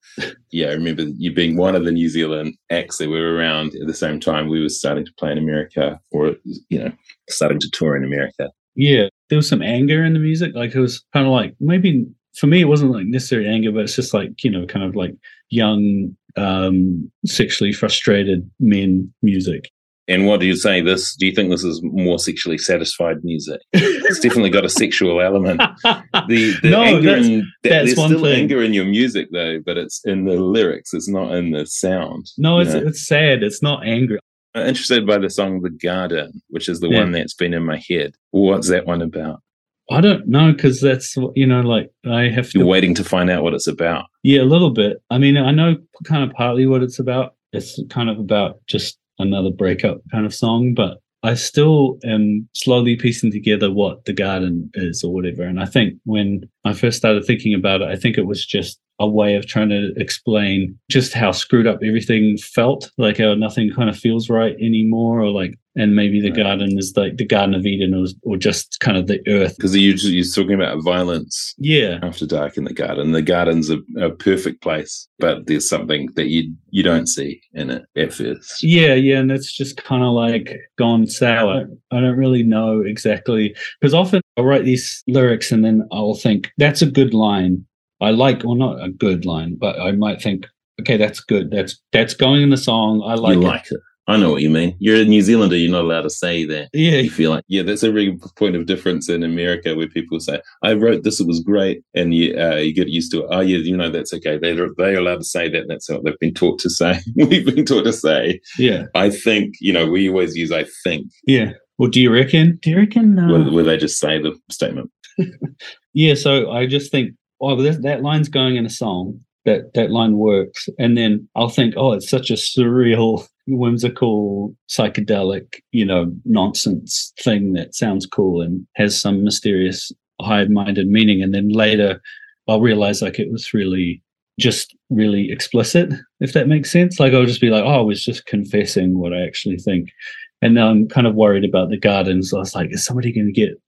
yeah, I remember you being one of the New Zealand acts that were around at the same time we were starting to play in America or, you know, starting to tour in America. yeah. There was some anger in the music. Like it was kind of like maybe for me it wasn't like necessarily anger, but it's just like you know kind of like young um sexually frustrated men music. And what do you say? This? Do you think this is more sexually satisfied music? It's definitely got a sexual element. The, the *laughs* No, anger that's- in, that, that's there's one still thing. anger in your music though, but it's in the lyrics. It's not in the sound. No, it's know? it's sad. It's not angry. I'm interested by the song "The Garden," which is the Yeah. one that's been in my head. What's that one about? I don't know because that's you know like I have to You're waiting to find out what it's about. Yeah, a little bit. I mean, I know kind of partly what it's about. It's kind of about just another breakup kind of song, but I still am slowly piecing together what the garden is or whatever. And I think when I first started thinking about it, I think it was just a way of trying to explain just how screwed up everything felt, like how nothing kind of feels right anymore, or like, and maybe the Right. garden is like the Garden of Eden, or, or just kind of the earth. Because you're, you're talking about violence Yeah, after dark in the garden. The garden's a, a perfect place, but there's something that you you don't see in it at first. Yeah, yeah, and it's just kind of like gone sour. I don't really know exactly because often I'll write these lyrics and then I'll think that's a good line. I like, or not a good line, but I might think, okay, that's good. That's that's going in the song. I like you it. like it. I know what you mean. You're a New Zealander. You're not allowed to say that. Yeah, You feel like, yeah, that's a real point of difference in America where people say, I wrote this, it was great. And you, uh, you get used to it. Oh, yeah, you know, that's okay. They're, they're allowed to say that. That's what they've been taught to say. *laughs* We've been taught to say. yeah, I think, you know, we always use I think, yeah. Well, do you reckon? Do you reckon? Uh, where, where they just say the statement. *laughs* Yeah, so I just think, oh, that, that line's going in a song. That that line works, and then I'll think, oh, it's such a surreal, *laughs* whimsical, psychedelic, you know, nonsense thing that sounds cool and has some mysterious, high-minded meaning. And then later, I'll realize like it was really just really explicit, if that makes sense. Like I'll just be like, oh, I was just confessing what I actually think. And now I'm kind of worried about the gardens. I was like, is somebody going to get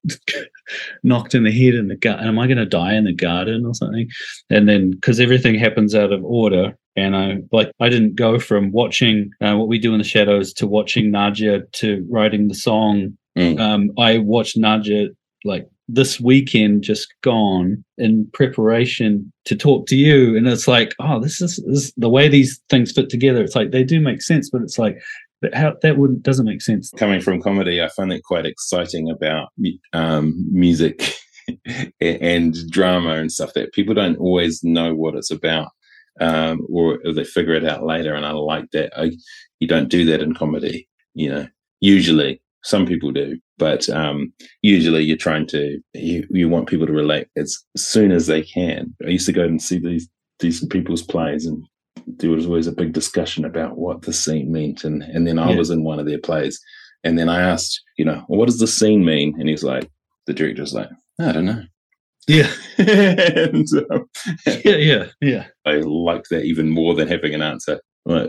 *laughs* knocked in the head in the garden? Am I going to die in the garden or something? And then because everything happens out of order, and I like I didn't go from watching uh, what we do in the shadows to watching Nadja to writing the song. Mm. Um, I watched Nadja like this weekend just gone in preparation to talk to you and it's like oh this is, this is the way these things fit together it's like they do make sense but it's like how that would doesn't make sense Coming from comedy, I find it quite exciting about um, music *laughs* and drama and stuff that people don't always know what it's about. Um, or they figure it out later, and I like that. I, you don't do that in comedy, you know. Usually, Some people do, but um, usually you're trying to you, you want people to relate as soon as they can. I used to go and see these these people's plays, and there was always a big discussion about what the scene meant, and and then I Yeah. was in one of their plays, and then I asked, you know, well, what does the scene mean? And he's like, the director's like, I don't know. Yeah, *laughs* and um, yeah, yeah, yeah. I like that even more than having an answer. Uh,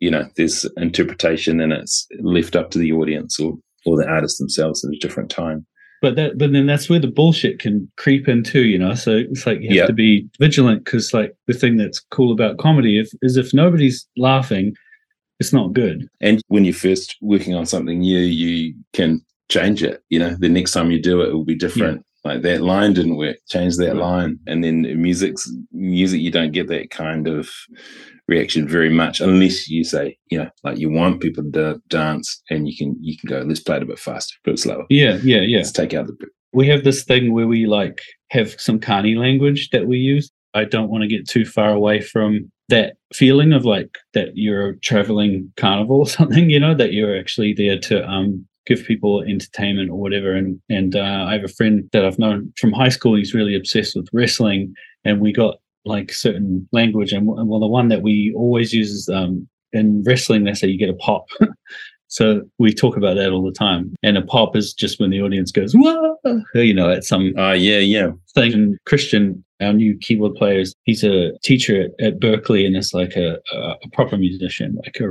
You know, there's interpretation and it's left up to the audience or, or the artist themselves at a different time. But that, but then that's where the bullshit can creep in too, you know. So it's like you have Yeah. to be vigilant because, like, the thing that's cool about comedy if, is if nobody's laughing, it's not good. And when you're first working on something new, you can change it. You know, the next time you do it, it will be different. Like that line didn't work, change that Right. line. And then music's music, you don't get that kind of reaction very much unless you say, you know, like you want people to dance and you can you can go, let's play it a bit faster, a bit slower. Yeah, yeah, yeah. Let's take out the we have this thing where we like have some carny language that we use. I don't want to get too far away from that feeling of like that you're a traveling carnival *laughs* or something, you know, that you're actually there to um give people entertainment or whatever. And and uh, I have a friend that I've known from high school. He's really obsessed with wrestling, and we got like certain language. And well, the one that we always use is um in wrestling. They say you get a pop. *laughs* So we talk about that all the time. And a pop is just when the audience goes, whoa, you know, at some Oh yeah, yeah. thing. And Christian, our new keyboard player, is- he's a teacher at, Berklee and is like a, a, a proper musician, like a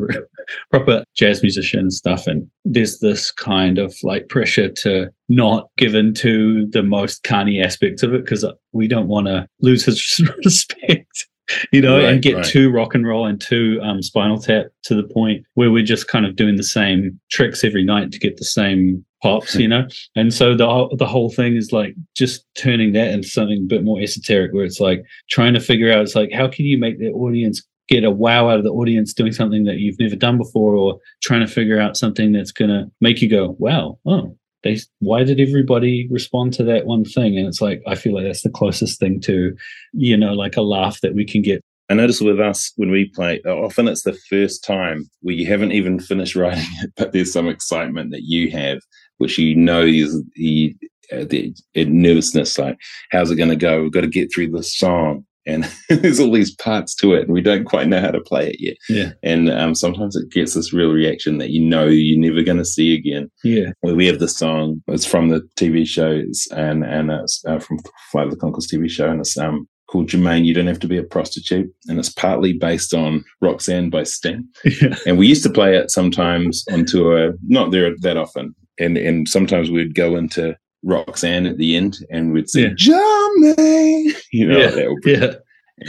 *laughs* proper jazz musician and stuff. And there's this kind of like pressure to not give in to the most carny aspects of it because we don't want to lose his *laughs* respect. You know, Right, and get right. too rock and roll and too um, spinal tap to the point where we're just kind of doing the same tricks every night to get the same pops, *laughs* you know. And so the the whole thing is like just turning that into something a bit more esoteric, where it's like trying to figure out it's like how can you make the audience get a wow out of the audience doing something that you've never done before, or trying to figure out something that's gonna make you go wow, oh. They, why did everybody respond to that one thing? And it's like I feel like that's the closest thing to, you know, like a laugh that we can get. I notice with us when we play, often it's the first time where you haven't even finished *laughs* writing it, but there's some excitement that you have, which you know is the, uh, the nervousness. Like, how's it going to go? We've got to get through this song, and *laughs* there's all these parts to it, and we don't quite know how to play it yet. Yeah. And um, sometimes it gets this real reaction that you know you're never going to see again. Yeah. where we have this song. It's from the TV shows and and it's uh, from Flight of the Conchords TV show, and it's um called Jemaine. You don't have to be a prostitute, and it's partly based on Roxanne by Sting. *laughs* Yeah. And we used to play it sometimes on tour, not there that often, and and sometimes we'd go into Roxanne at the end, and we'd say Yeah. Jemaine, *laughs* you know, Yeah. that would be Yeah.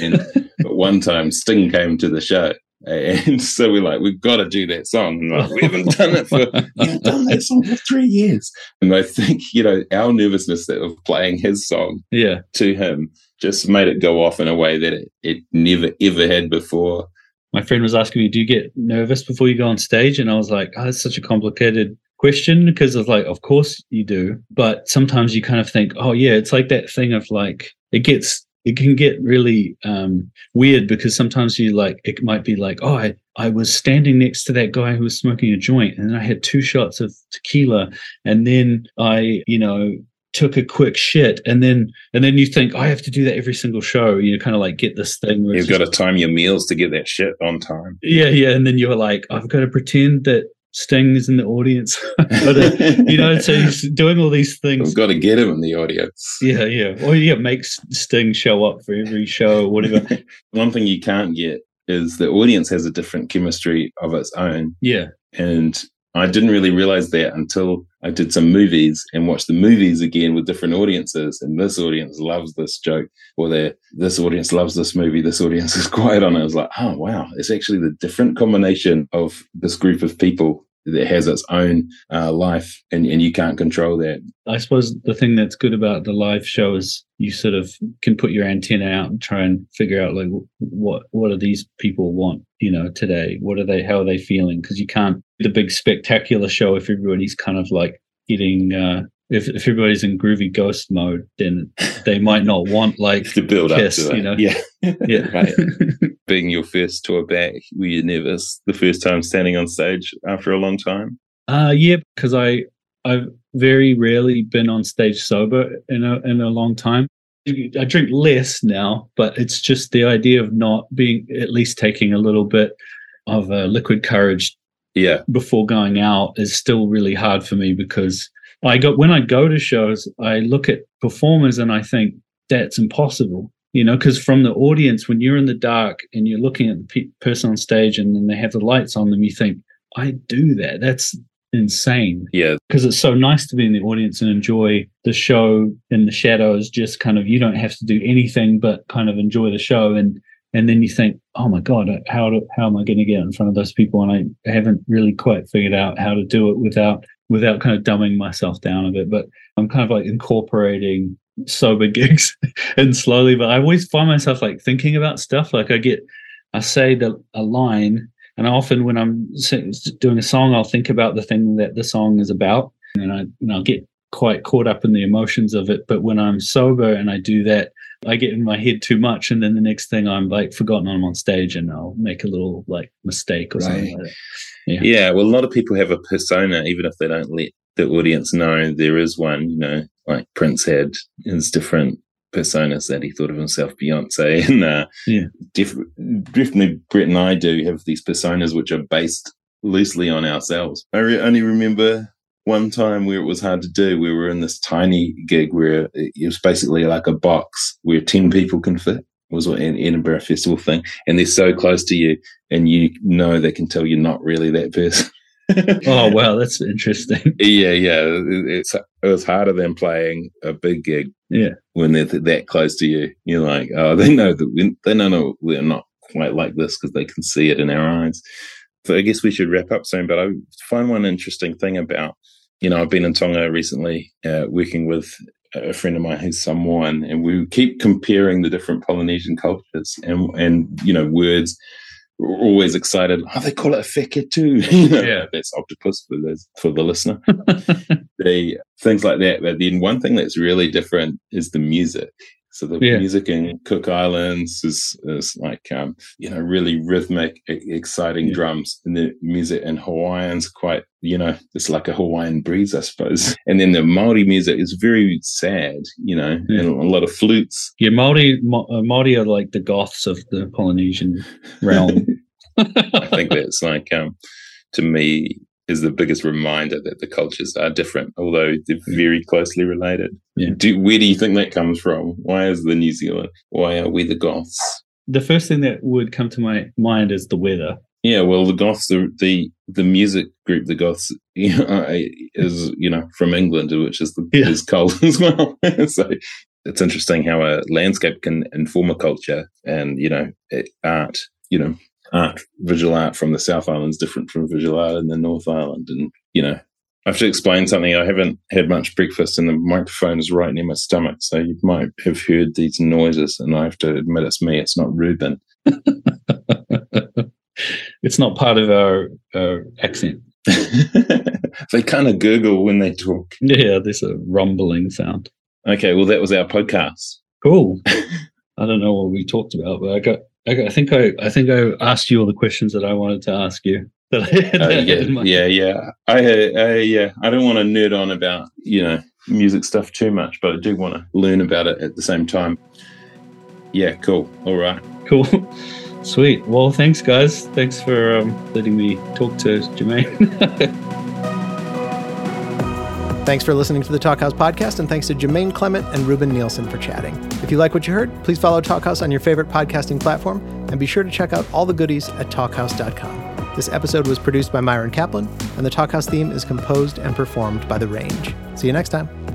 and but one time Sting came to the show. *laughs* And so we're like, we've got to do that song. And like, we haven't done it for we haven't done that song for three years. And I think, you know, our nervousness of playing his song Yeah. to him just made it go off in a way that it, it never ever had before. my friend was asking me, "Do you get nervous before you go on stage?" And I was like, ah, "Oh, that's such a complicated question because I was like, of course you do, but sometimes you kind of think, oh yeah, it's like that thing of like it gets it can get really um, weird because sometimes you like it might be like, oh, I I was standing next to that guy who was smoking a joint, and then I had two shots of tequila, and then I, you know." took a quick shit and then and then you think i have to do that every single show you know kind of like get this thing where You've got to time your meals to get that shit on time. yeah, yeah, and then you're like, I've got to pretend that Sting is in the audience. *laughs* *laughs* Got to- uh, you know, so he's doing all these things. We've got to get him in the audience. Yeah, yeah, or yeah, makes Sting show up for every show or whatever. *laughs* One thing you can't get is the audience has a different chemistry of its own. yeah, And I didn't really realize that until I did some movies and watched the movies again with different audiences. And this audience loves this joke, or they this audience loves this movie. This audience is quiet on it. I was like, oh wow, it's actually the different combination of this group of people that has its own uh, life, and, and you can't control that. I suppose the thing that's good about the live show is you sort of can put your antenna out and try and figure out like what what do these people want, you know, today? What are they? How are they feeling? Because you can't the big spectacular show if everybody's kind of like getting. uh if, if everybody's in groovy ghost mode, then they might not want like *laughs* To build Kiss, up to it. you know? yeah, yeah *laughs* right. *laughs* Being your first tour back, were you nervous the first time standing on stage after a long time? Uh yeah, because I I've very rarely been on stage sober in a in a long time. I drink less now, but it's just the idea of not being at least taking a little bit of uh, liquid courage Yeah. before going out is still really hard for me because I go when I go to shows, I look at performers and I think that's impossible. You know, because from the audience, when you're in the dark and you're looking at the pe- person on stage and then they have the lights on them, you think, I do that. That's insane Yeah. because it's so nice to be in the audience and enjoy the show in the shadows just kind of you don't have to do anything but kind of enjoy the show and and then you think oh my god uh, how do, how am i going to get in front of those people and i haven't really quite figured out how to do it without without kind of dumbing myself down a bit but i'm kind of like incorporating sober gigs *laughs* and slowly but i always find myself like thinking about stuff like i get i say the a line and often when I'm doing a song, I'll think about the thing that the song is about, and I and I'll get quite caught up in the emotions of it. But when I'm sober and I do that, I get in my head too much, and then the next thing I'm like forgotten I'm on stage, and I'll make a little like mistake or something like that. Yeah. Yeah. Well, a lot of people have a persona, even if they don't let the audience know there is one, you know, like Prince had his different personas that he thought of himself, Beyonce. *laughs* And uh, Yeah. def- definitely Bret and I do have these personas which are based loosely on ourselves. I re- only remember one time where it was hard to do. We were in this tiny gig where it was basically like a box where 10 people can fit. It was an Edinburgh Festival thing. And they're so close to you, and you know they can tell you're not really that person. *laughs* Oh wow, that's interesting. *laughs* yeah, yeah. It- It's it was harder than playing a big gig. Yeah. when they're th- that close to you, you're like, oh, they know that we, they know no, we're not quite like this because they can see it in our eyes. So I guess we should wrap up soon. But I find one interesting thing about, you know, I've been in Tonga recently, uh, working with a friend of mine who's Samoan, and we keep comparing the different Polynesian cultures and and you know words. We're always excited. Oh, they call it a feke too. *laughs* *laughs* Yeah. that's octopus for the for the listener. *laughs* they things like that. But then one thing that's really different is the music. So the Yeah. music in Cook Islands is is like um, you know really rhythmic, exciting Yeah. drums, and the music in Hawaiian's quite you know it's like a Hawaiian breeze, I suppose. *laughs* And then the Maori music is very sad, you know, Yeah. and a lot of flutes. Yeah, Maori Mo- uh, Maori are like the goths of the Polynesian realm. *laughs* I think *laughs* that's like um, to me is the biggest reminder that the cultures are different, although they're very closely related. Yeah. Do, where do you think that comes from? Why is the New Zealand? Why are we the Goths? the first thing that would come to my mind is the weather. Yeah, well, the Goths, the the, the music group, the Goths, *laughs* you know, is you know from England, which is the, Yeah. is cold *laughs* as well. *laughs* so it's interesting how a landscape can inform a culture, and you know, it, art, you know, art, visual art from the South Island is different from visual art in the North Island, and you know. I have to explain something. I haven't had much breakfast, and the microphone is right near my stomach. So you might have heard these noises, and I have to admit it's me. It's not Ruban. *laughs* it's not part of our, our accent. *laughs* they kind of gurgle when they talk. Yeah, there's a rumbling sound. Okay, well, that was our podcast. Cool. *laughs* I don't know what we talked about, but I got, I got. I think I. I think I asked you all the questions that I wanted to ask you. *laughs* That I had, Uh, that I had yeah, yeah, yeah. I, I, yeah. I don't want to nerd on about you know music stuff too much, but I do want to learn about it at the same time. Yeah, cool. All right. Cool. *laughs* Sweet. Well, thanks, guys. Thanks for um, letting me talk to Jemaine. *laughs* Thanks for listening to the Talkhouse podcast, and thanks to Jemaine Clement and Ruban Nielson for chatting. If you like what you heard, please follow Talkhouse on your favorite podcasting platform, and be sure to check out all the goodies at talkhouse.com. This episode was produced by Myron Kaplan, and the Talkhouse theme is composed and performed by The Range. See you next time.